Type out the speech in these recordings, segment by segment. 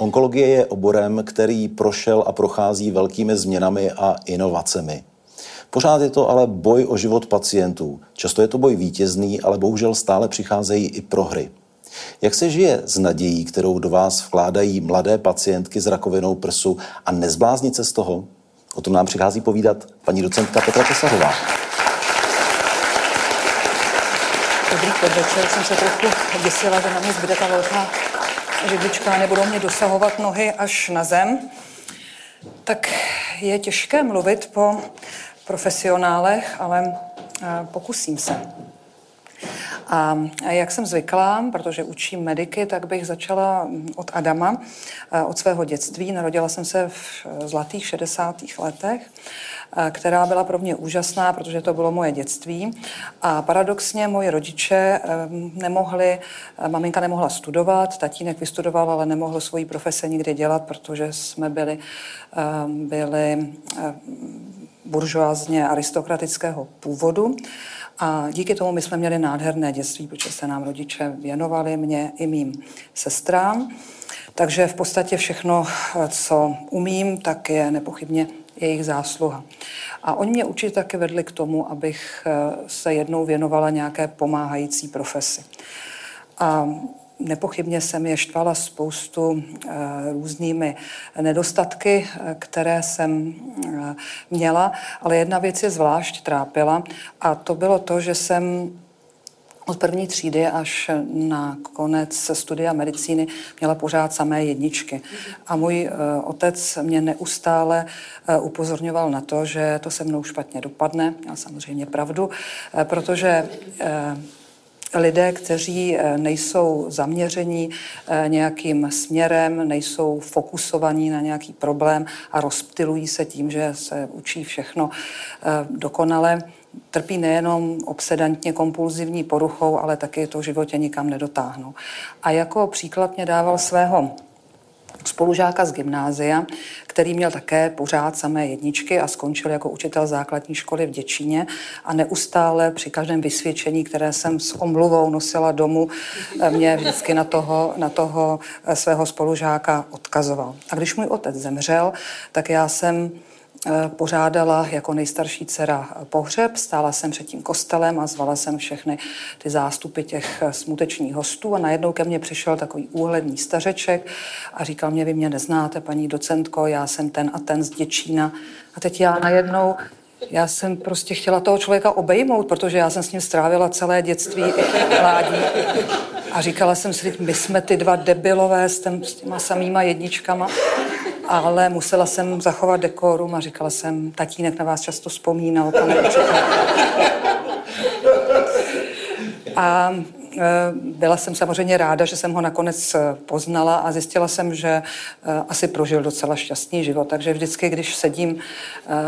Onkologie je oborem, který prošel a prochází velkými změnami a inovacemi. Pořád je to ale boj o život pacientů. Často je to boj vítězný, ale bohužel stále přicházejí i prohry. Jak se žije s nadějí, kterou do vás vkládají mladé pacientky s rakovinou prsu a nezbláznit se z toho? O tom nám přichází povídat paní docentka Petra Tesařová. Dobrý podvečer, jsem se trochu děsila, že na mě zbyde ta velká židlička nebudou mě dosahovat nohy až na zem, tak je těžké mluvit po profesionálech, ale eh, pokusím se. A jak jsem zvyklá, protože učím mediky, tak bych začala od Adama, od svého dětství. Narodila jsem se v zlatých 60. letech která byla pro mě úžasná, protože to bylo moje dětství. A paradoxně moji rodiče eh, nemohli, eh, maminka nemohla studovat, tatínek vystudoval, ale nemohl svoji profese nikdy dělat, protože jsme byli, byli buržoázně aristokratického původu. A díky tomu my jsme měli nádherné dětství, protože se nám rodiče věnovali, mě i mým sestrám. Takže v podstatě všechno, co umím, tak je nepochybně jejich zásluha. A oni mě určitě taky vedli k tomu, abych eh, se jednou věnovala nějaké pomáhající profesi. A nepochybně jsem je štvala spoustu eh, různými nedostatky, eh, které jsem měla, ale jedna věc je zvlášť trápila a to bylo to, že jsem od první třídy až na konec studia medicíny měla pořád samé jedničky. A můj otec mě neustále upozorňoval na to, že to se mnou špatně dopadne. Měl samozřejmě pravdu, protože lidé, kteří nejsou zaměření nějakým směrem, nejsou fokusovaní na nějaký problém a rozptilují se tím, že se učí všechno dokonale, trpí nejenom obsedantně kompulzivní poruchou, ale taky to životě nikam nedotáhnou. A jako příklad mě dával svého spolužáka z gymnázia, který měl také pořád samé jedničky a skončil jako učitel základní školy v Děčíně a neustále při každém vysvědčení, které jsem s omluvou nosila domů, mě vždycky na toho, na toho svého spolužáka odkazoval. A když můj otec zemřel, tak já jsem Eh, pořádala jako nejstarší dcera pohřeb, stála jsem před tím kostelem a zvala jsem všechny ty zástupy těch eh, smutečních hostů a najednou ke mně přišel takový úhledný stařeček a říkal mě, vy mě neznáte, paní docentko, já jsem ten a ten z Děčína. A teď já najednou já jsem prostě chtěla toho člověka obejmout, protože já jsem s ním strávila celé dětství i mládí. A říkala jsem si, my jsme ty dva debilové s, s těma samýma jedničkama ale musela jsem zachovat dekorum a říkala jsem, tatínek na vás často vzpomínal, pane. A e, byla jsem samozřejmě ráda, že jsem ho nakonec e, poznala a zjistila jsem, že e, asi prožil docela šťastný život. Takže vždycky, když sedím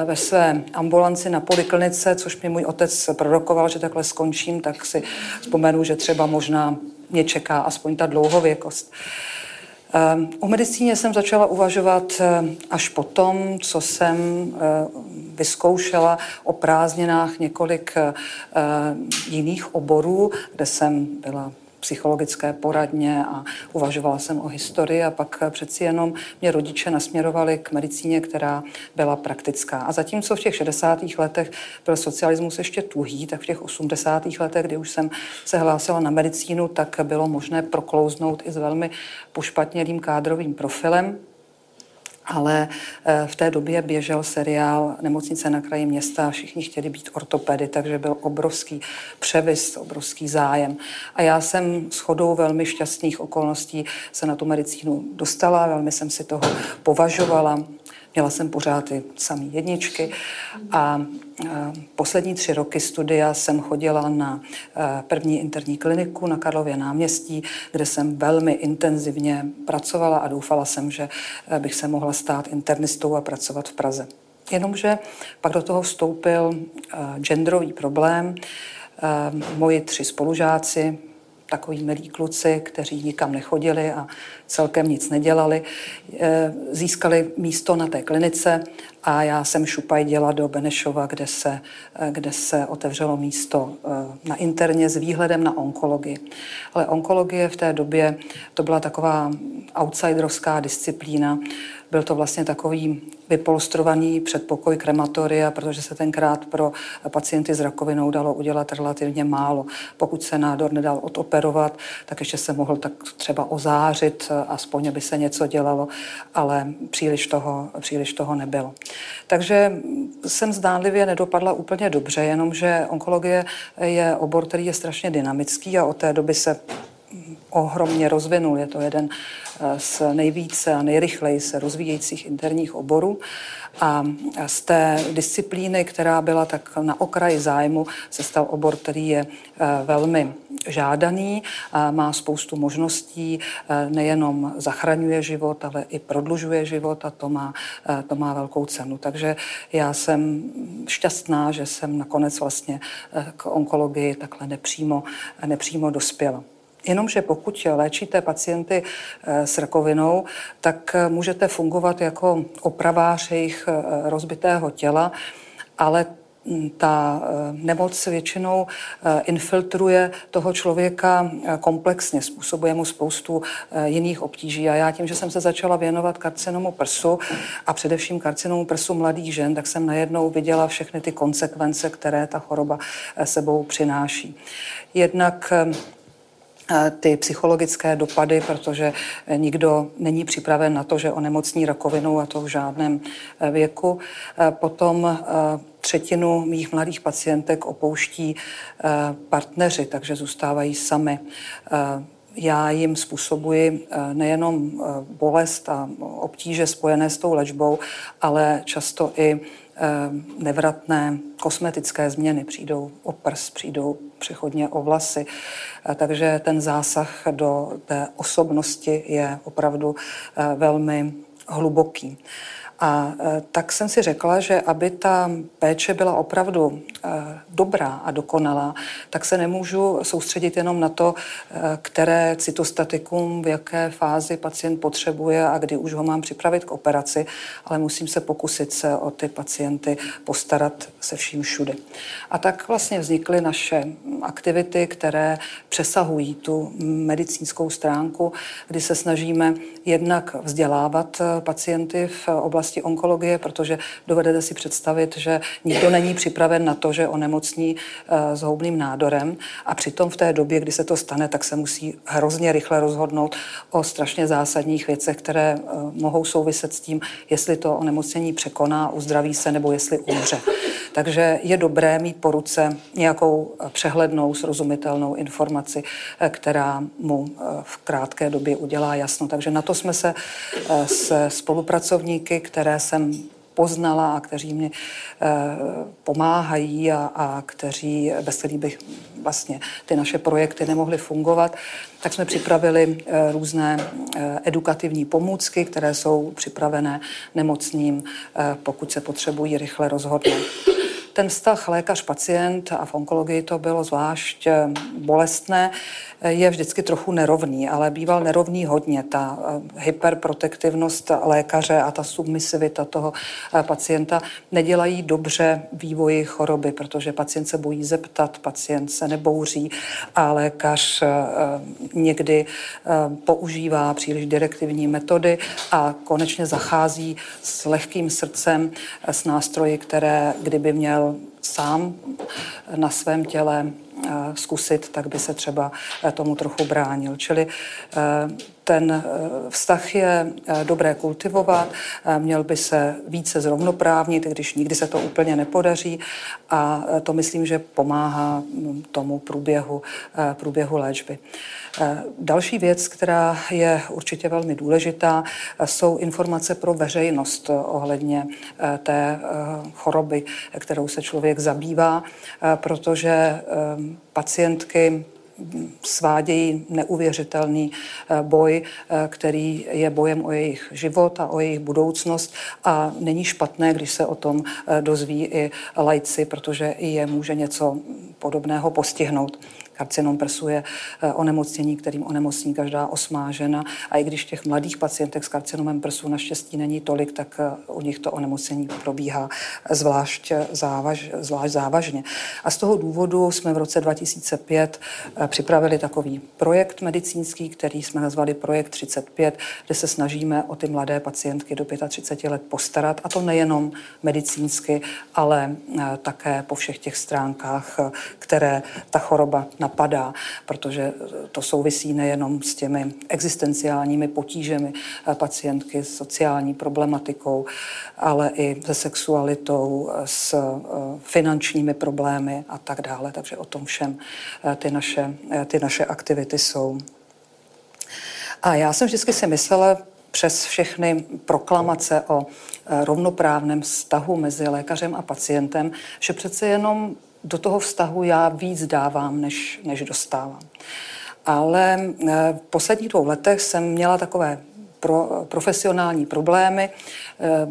ve své ambulanci na poliklinice, což mi můj otec prorokoval, že takhle skončím, tak si vzpomenu, že třeba možná mě čeká aspoň ta dlouhověkost. O medicíně jsem začala uvažovat ehm, až potom, co jsem ehm, vyzkoušela o prázdninách několik jiných oborů, kde jsem byla psychologické poradně a uvažovala jsem o historii a pak přeci jenom mě rodiče nasměrovali k medicíně, která byla praktická. A zatímco v těch 60. letech byl socialismus ještě tuhý, tak v těch 80. letech, kdy už jsem se hlásila na medicínu, tak bylo možné proklouznout i s velmi pošpatnělým kádrovým profilem ale eh, v té době běžel seriál Nemocnice na kraji města všichni chtěli být ortopedy, takže byl obrovský převis, obrovský zájem. A já jsem s chodou velmi šťastných okolností se na tu medicínu dostala, velmi jsem si toho považovala. Měla jsem pořád ty samé jedničky a poslední tři roky studia jsem chodila na první interní kliniku na Karlově náměstí, kde jsem velmi intenzivně pracovala a doufala jsem, že bych se mohla stát internistou a pracovat v Praze. Jenomže pak do toho vstoupil genderový problém. Moji tři spolužáci, takový milí kluci, kteří nikam nechodili a celkem nic nedělali, eh, získali místo na té klinice a já jsem šupaj děla do Benešova, kde se, eh, kde se otevřelo místo eh, na interně s výhledem na onkologii. Ale onkologie v té době to byla taková outsiderovská disciplína, byl to vlastně takový vypolstrovaný předpokoj krematoria, protože se tenkrát pro pacienty s rakovinou dalo udělat relativně málo. Pokud se nádor nedal odoperovat, tak ještě se mohl tak třeba ozářit, aspoň by se něco dělalo, ale příliš toho, příliš toho nebylo. Takže jsem zdánlivě nedopadla úplně dobře, jenomže onkologie je obor, který je strašně dynamický a od té doby se ohromně rozvinul. Je to jeden eh, z nejvíce a nejrychleji se rozvíjejících interních oborů. A z té disciplíny, která byla tak na okraji zájmu, se stal obor, který je eh, velmi žádaný, má spoustu možností, eh, nejenom zachraňuje život, ale i prodlužuje život a to má, to má velkou cenu. Takže já jsem šťastná, že jsem nakonec vlastně k onkologii takhle nepřímo, nepřímo dospěla. Jenomže pokud léčíte pacienty eh, s rakovinou, tak eh, můžete fungovat jako opravář jejich eh, rozbitého těla, ale hm, ta nemoc většinou infiltruje toho člověka komplexně, způsobuje mu spoustu jiných obtíží. A já tím, že jsem se začala věnovat karcinomu prsu a především karcinomu prsu mladých žen, tak jsem najednou viděla všechny ty konsekvence, které ta choroba sebou přináší. Jednak ty psychologické dopady, protože nikdo není připraven na to, že onemocní rakovinou a to v žádném eh, věku. Eh, potom eh, třetinu mých mladých pacientek opouští partneři, takže zůstávají sami. Já jim způsobuji nejenom bolest a obtíže spojené s tou léčbou, ale často i nevratné kosmetické změny. Přijdou o prs, přijdou přechodně o vlasy. Takže ten zásah do té osobnosti je opravdu eh, velmi hluboký. A e, tak jsem si řekla, že aby ta péče byla opravdu e, dobrá a dokonalá, tak se nemůžu soustředit jenom na to, e, které cytostatikum v jaké fázi pacient potřebuje a kdy už ho mám připravit k operaci, ale musím se pokusit se o ty pacienty postarat se vším všude. A tak vlastně vznikly naše aktivity, které přesahují tu medicínskou stránku, kdy se snažíme jednak vzdělávat pacienty v oblasti oblasti onkologie, protože dovedete si představit, že nikdo není připraven na to, že onemocní eh, s houbným nádorem a přitom v té době, kdy se to stane, tak se musí hrozně rychle rozhodnout o strašně zásadních věcech, které eh, mohou souviset s tím, jestli to onemocnění překoná, uzdraví se nebo jestli umře. Takže je dobré mít po ruce nějakou eh, přehlednou, srozumitelnou informaci, která mu v krátké době udělá jasno. Takže na to jsme se s spolupracovníky, které jsem poznala a kteří mě eh, pomáhají a, a kteří, bez kterých bych vlastně ty naše projekty nemohly fungovat, tak jsme připravili eh, různé eh, edukativní pomůcky, které jsou připravené nemocným, pokud se potřebují rychle rozhodnout. Ten vztah lékař-pacient a v onkologii to bylo zvlášť bolestné je vždycky trochu nerovný, ale býval nerovný hodně. Ta eh, hyperprotektivnost lékaře a ta submisivita toho eh, pacienta nedělají dobře vývoji choroby, protože pacient se bojí zeptat, pacient se nebouří a lékař eh, někdy používá příliš direktivní metody a konečně zachází s lehkým srdcem s nástroji, které kdyby měl сам na svém těle eh, zkusit, tak by se třeba eh, tomu trochu bránil. Čili eh, ten vztah je dobré kultivovat, měl by se více zrovnoprávnit, když nikdy se to úplně nepodaří a to myslím, že pomáhá hm, tomu průběhu, průběhu léčby. Další věc, která je určitě velmi důležitá, jsou informace pro veřejnost ohledně té choroby, kterou se člověk zabývá, protože pacientky svádějí neuvěřitelný eh, boj, eh, který je bojem o jejich život a o jejich budoucnost a není špatné, když se o tom dozví i lajci, protože i je může něco podobného postihnout. Karcinom prsu je eh, onemocnění, kterým onemocní každá osmá žena. A i když těch mladých pacientek s karcinomem prsu naštěstí není tolik, tak eh, u nich to onemocnění probíhá zvlášť, eh, závaž, zvlášť závažně. A z toho důvodu jsme v roce 2005 připravili takový projekt medicínský, který jsme nazvali Projekt 35, kde se snažíme o ty mladé pacientky do 35 let postarat. A to nejenom medicínsky, ale také po všech těch stránkách, které ta choroba napadá, protože to souvisí nejenom s těmi existenciálními potížemi pacientky, s sociální problematikou, ale i se sexualitou, s eh, finančními problémy a tak dále. Takže o tom všem eh, ty naše, eh, ty naše aktivity jsou. A já jsem vždycky si myslela, přes všechny proklamace o rovnoprávném vztahu mezi lékařem a pacientem, že přece jenom do toho vztahu já víc dávám, než, než dostávám. Ale eh, v posledních dvou letech jsem měla takové pro, profesionální problémy. Eh,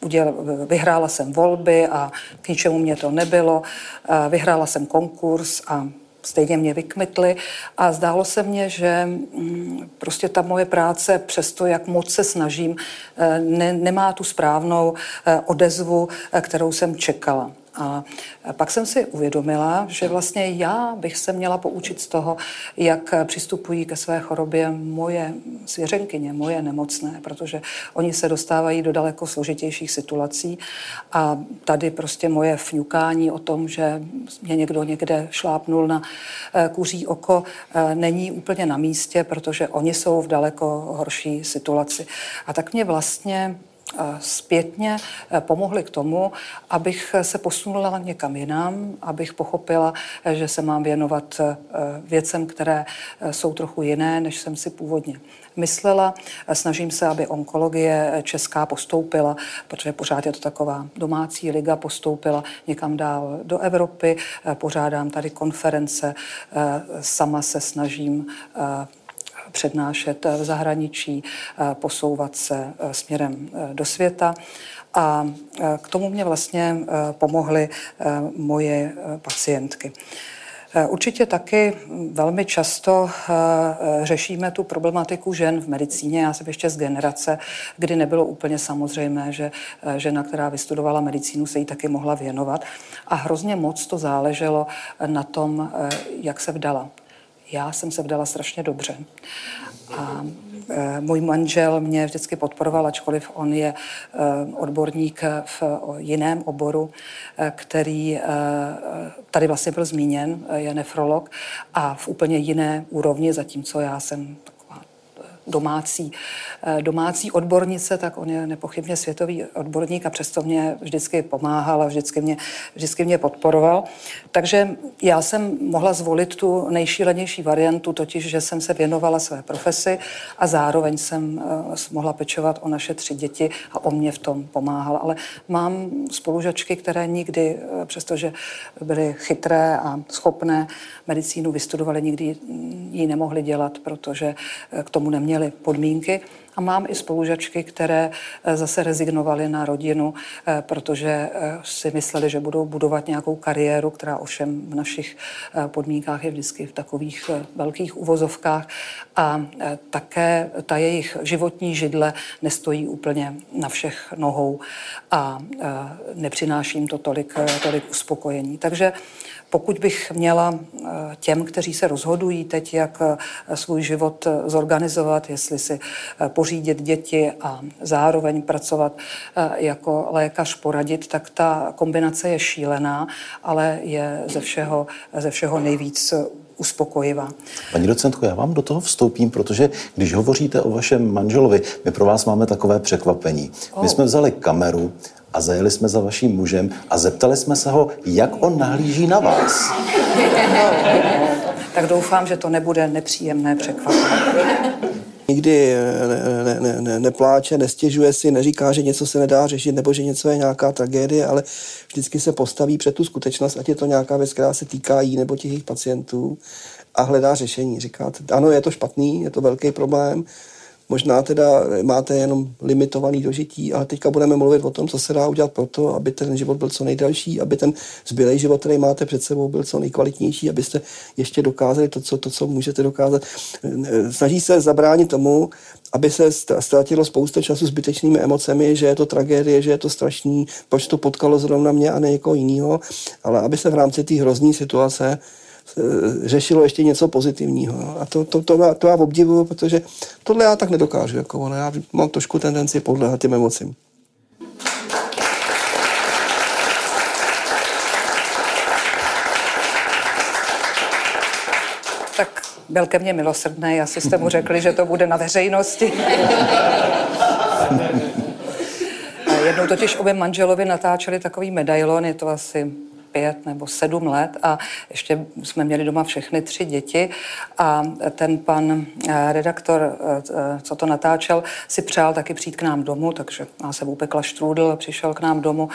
uděl, vyhrála jsem volby a k ničemu mě to nebylo. Eh, vyhrála jsem konkurs a stejně mě vykmitli a zdálo se mně, že mm, prostě ta moje práce, přesto jak moc se snažím, ne, nemá tu správnou odezvu, kterou jsem čekala. A pak jsem si uvědomila, že vlastně já bych se měla poučit z toho, jak přistupují ke své chorobě moje svěřenkyně, moje nemocné, protože oni se dostávají do daleko složitějších situací a tady prostě moje fňukání o tom, že mě někdo někde šlápnul na eh, kuří oko, eh, není úplně na místě, protože oni jsou v daleko horší situaci. A tak mě vlastně zpětně eh, pomohly k tomu, abych se posunula někam jinam, abych pochopila, eh, že se mám věnovat eh, věcem, které jsou trochu jiné, než jsem si původně myslela. Snažím se, aby onkologie česká postoupila, protože pořád je to taková domácí liga, postoupila někam dál do Evropy. Pořádám tady konference, sama se snažím přednášet v zahraničí, eh, posouvat se eh, směrem eh, do světa. A k tomu mě vlastně pomohly moje pacientky. Určitě taky velmi často řešíme tu problematiku žen v medicíně. Já jsem ještě z generace, kdy nebylo úplně samozřejmé, že žena, která vystudovala medicínu, se jí taky mohla věnovat. A hrozně moc to záleželo na tom, jak se vdala. Já jsem se vdala strašně dobře. A e, můj manžel mě vždycky podporoval, ačkoliv on je e, odborník v jiném oboru, e, který tady vlastně byl zmíněn, je nefrolog a v úplně jiné úrovni, zatímco já jsem domácí, eh, domácí odbornice, tak on je nepochybně světový odborník a přesto mě vždycky pomáhal a vždycky mě, vždycky mě podporoval. Takže já jsem mohla zvolit tu nejšílenější variantu, totiž, že jsem se věnovala své profesi a zároveň jsem eh, mohla pečovat o naše tři děti a o mě v tom pomáhala. Ale mám spolužačky, které nikdy, eh, přestože byly chytré a schopné, medicínu vystudovali, nikdy ji nemohli dělat, protože k tomu neměli měli podmínky. A mám i spolužačky, které eh, zase rezignovaly na rodinu, eh, protože eh, si mysleli, že budou budovat nějakou kariéru, která ovšem v našich podmínkách je vždycky v takových velkých uvozovkách. A také ta jejich životní židle nestojí úplně na všech nohou a nepřináší jim to tolik, tolik uspokojení. Takže pokud bych měla těm, kteří se rozhodují teď, jak svůj život zorganizovat, jestli si pořídit děti a zároveň pracovat jako lékař poradit, tak ta kombinace je šílená, ale je ze všeho, ze všeho nejvíc uspokojivá. Paní docentko, já vám do toho vstoupím, protože když hovoříte o vašem manželovi, my pro vás máme takové překvapení. My jsme vzali kameru a zajeli jsme za vaším mužem a zeptali jsme se ho, jak on nahlíží na vás. tak doufám, že to nebude nepříjemné překvapení. Nikdy ne, ne, ne, ne, nepláče, nestěžuje si, neříká, že něco se nedá řešit nebo že něco je nějaká tragédie, ale vždycky se postaví před tu skutečnost, ať je to nějaká věc, která se týká jí nebo těch jejich pacientů a hledá řešení. Říká, ano, je to špatný, je to velký problém, možná teda máte jenom limitovaný dožití, ale teďka budeme mluvit o tom, co se dá udělat pro to, aby ten život byl co nejdelší, aby ten zbylej život, který máte před sebou, byl co nejkvalitnější, abyste ještě dokázali to, co, to, co můžete dokázat. Snaží se zabránit tomu, aby se ztratilo spousta času zbytečnými emocemi, že je to tragédie, že je to strašný, proč to potkalo zrovna mě a ne někoho jiného, ale aby se v rámci té hrozné situace řešilo ještě něco pozitivního. A to, to, to, to já obdivuju, protože tohle já tak nedokážu. Jako ono. Já mám trošku tendenci podléhat těm emocím. Tak byl ke mně milosrdný, asi jste mu řekli, že to bude na veřejnosti. Jednou totiž obě manželovi natáčeli takový medailon, je to asi pět nebo sedm let a ještě jsme měli doma všechny tři děti a ten pan eh, redaktor, eh, eh, co to natáčel, si přál taky přijít k nám domů, takže má se upekla štrůdl, přišel k nám domů,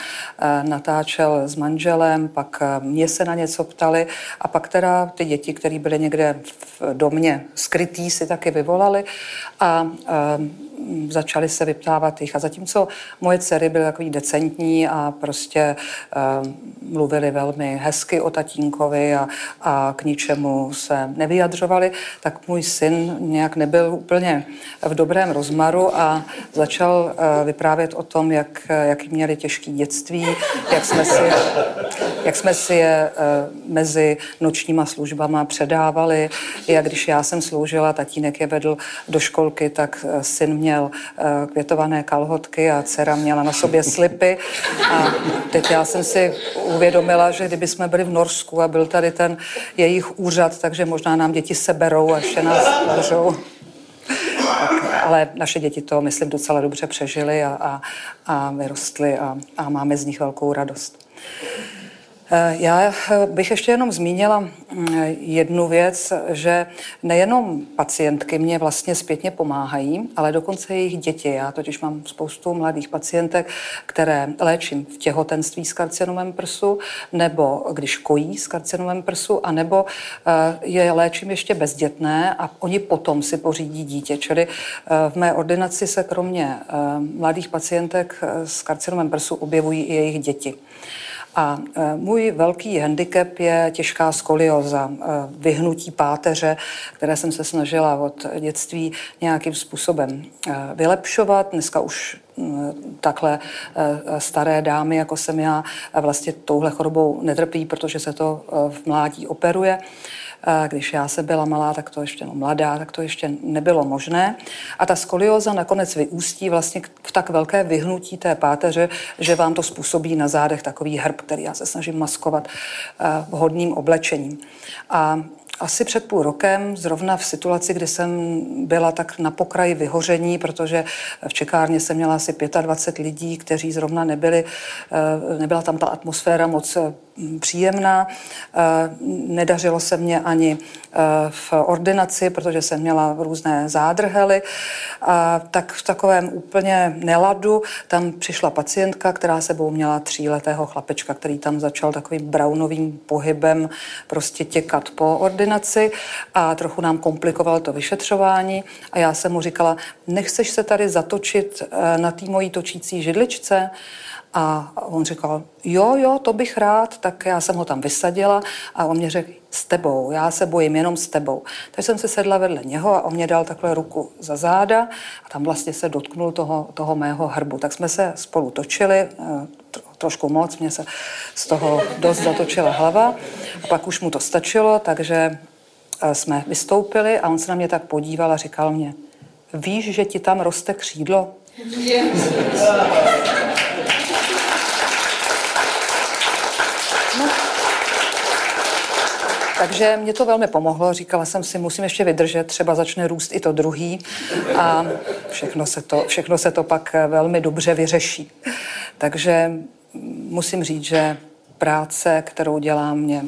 natáčel s manželem, pak mě se na něco ptali a pak teda ty děti, které byly někde v domě skrytý, si taky vyvolali a začali se vyptávat jich. A zatímco moje dcery byly takový decentní a prostě uh, mluvili velmi hezky o tatínkovi a, a k ničemu se nevyjadřovali, tak můj syn nějak nebyl úplně v dobrém rozmaru a začal uh, vyprávět o tom, jak, jak měli těžké dětství, jak jsme si, jak jsme si je uh, mezi nočníma službama předávali, jak když já jsem sloužila, tatínek je vedl do školky, tak syn měl eh, květované kalhotky a dcera měla na sobě slipy. A teď já jsem si uvědomila, že kdyby jsme byli v Norsku a byl tady ten jejich úřad, takže možná nám děti seberou a ještě nás můžou. ale naše děti to, myslím, docela dobře přežily a, a, a vyrostly a, a máme z nich velkou radost. Eh, já eh, bych ještě jenom zmínila mm, jednu věc, že nejenom pacientky mě vlastně zpětně pomáhají, ale dokonce jejich děti. Já totiž mám spoustu mladých pacientek, které léčím v těhotenství s karcinomem prsu, nebo když kojí s karcinomem prsu, anebo eh, je léčím ještě bezdětné a oni potom si pořídí dítě. Čili v mé ordinaci se kromě mladých pacientek s karcinomem prsu objevují i jejich děti. A e, můj velký handicap je těžká skolioza, e, vyhnutí páteře, které jsem se snažila od dětství nějakým způsobem e, vylepšovat. Dneska už takhle staré dámy, jako jsem já, vlastně touhle chorobou netrpí, protože se to v mládí operuje. Když já se byla malá, tak to ještě, no mladá, tak to ještě nebylo možné. A ta skolioza nakonec vyústí vlastně v tak velké vyhnutí té páteře, že vám to způsobí na zádech takový hrb, který já se snažím maskovat eh, vhodným oblečením. A asi před půl rokem, zrovna v situaci, kdy jsem byla tak na pokraji vyhoření, protože v čekárně jsem měla asi 25 lidí, kteří zrovna nebyli, eh, nebyla tam ta atmosféra moc eh, příjemná. Eh, nedařilo se mě ani v ordinaci, protože jsem měla různé zádrhely. A tak v takovém úplně neladu tam přišla pacientka, která sebou měla tříletého chlapečka, který tam začal takovým brownovým pohybem prostě těkat po ordinaci a trochu nám komplikoval to vyšetřování. A já jsem mu říkala, nechceš se tady zatočit eh, na té mojí točící židličce? A on říkal, jo, jo, to bych rád, tak já jsem ho tam vysadila a on mě řekl, s tebou, já se bojím jenom s tebou. Takže jsem se sedla vedle něho a on mě dal takhle ruku za záda a tam vlastně se dotknul toho, toho mého hrbu. Tak jsme se spolu točili, eh, trošku moc, mě se z toho dost zatočila hlava a pak už mu to stačilo, takže eh, jsme vystoupili a on se na mě tak podíval a říkal mě, víš, že ti tam roste křídlo? Yes. Takže mě to velmi pomohlo. Říkala jsem si, musím ještě vydržet, třeba začne růst i to druhý a všechno se to, všechno se to pak velmi dobře vyřeší. Takže musím říct, že práce, kterou dělám, mě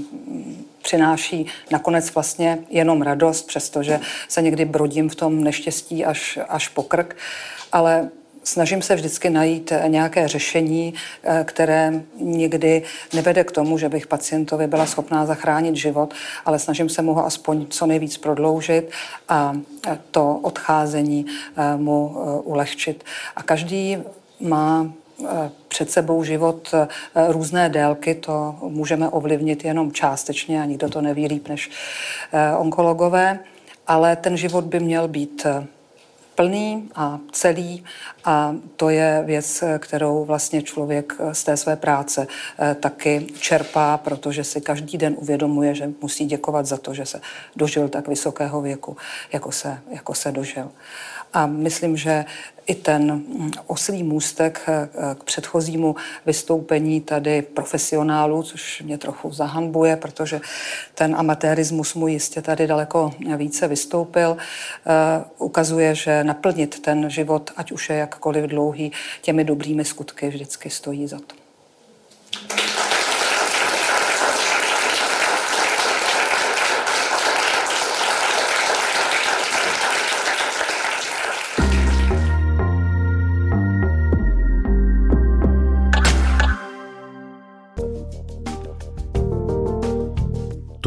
přináší nakonec vlastně jenom radost, přestože se někdy brodím v tom neštěstí až, až po krk, ale snažím se vždycky najít nějaké řešení, které někdy nevede k tomu, že bych pacientovi byla schopná zachránit život, ale snažím se mu ho aspoň co nejvíc prodloužit a to odcházení mu ulehčit. A každý má před sebou život různé délky, to můžeme ovlivnit jenom částečně a nikdo to neví líp než onkologové, ale ten život by měl být plný a celý a to je věc, kterou vlastně člověk z té své práce eh, taky čerpá, protože si každý den uvědomuje, že musí děkovat za to, že se dožil tak vysokého věku, jako se, jako se dožil. A myslím, že i ten oslý můstek eh, k předchozímu vystoupení tady profesionálů, což mě trochu zahanbuje, protože ten amatérismus mu jistě tady daleko více vystoupil, eh, ukazuje, že naplnit ten život, ať už je jakkoliv dlouhý, těmi dobrými skutky vždycky stojí za to.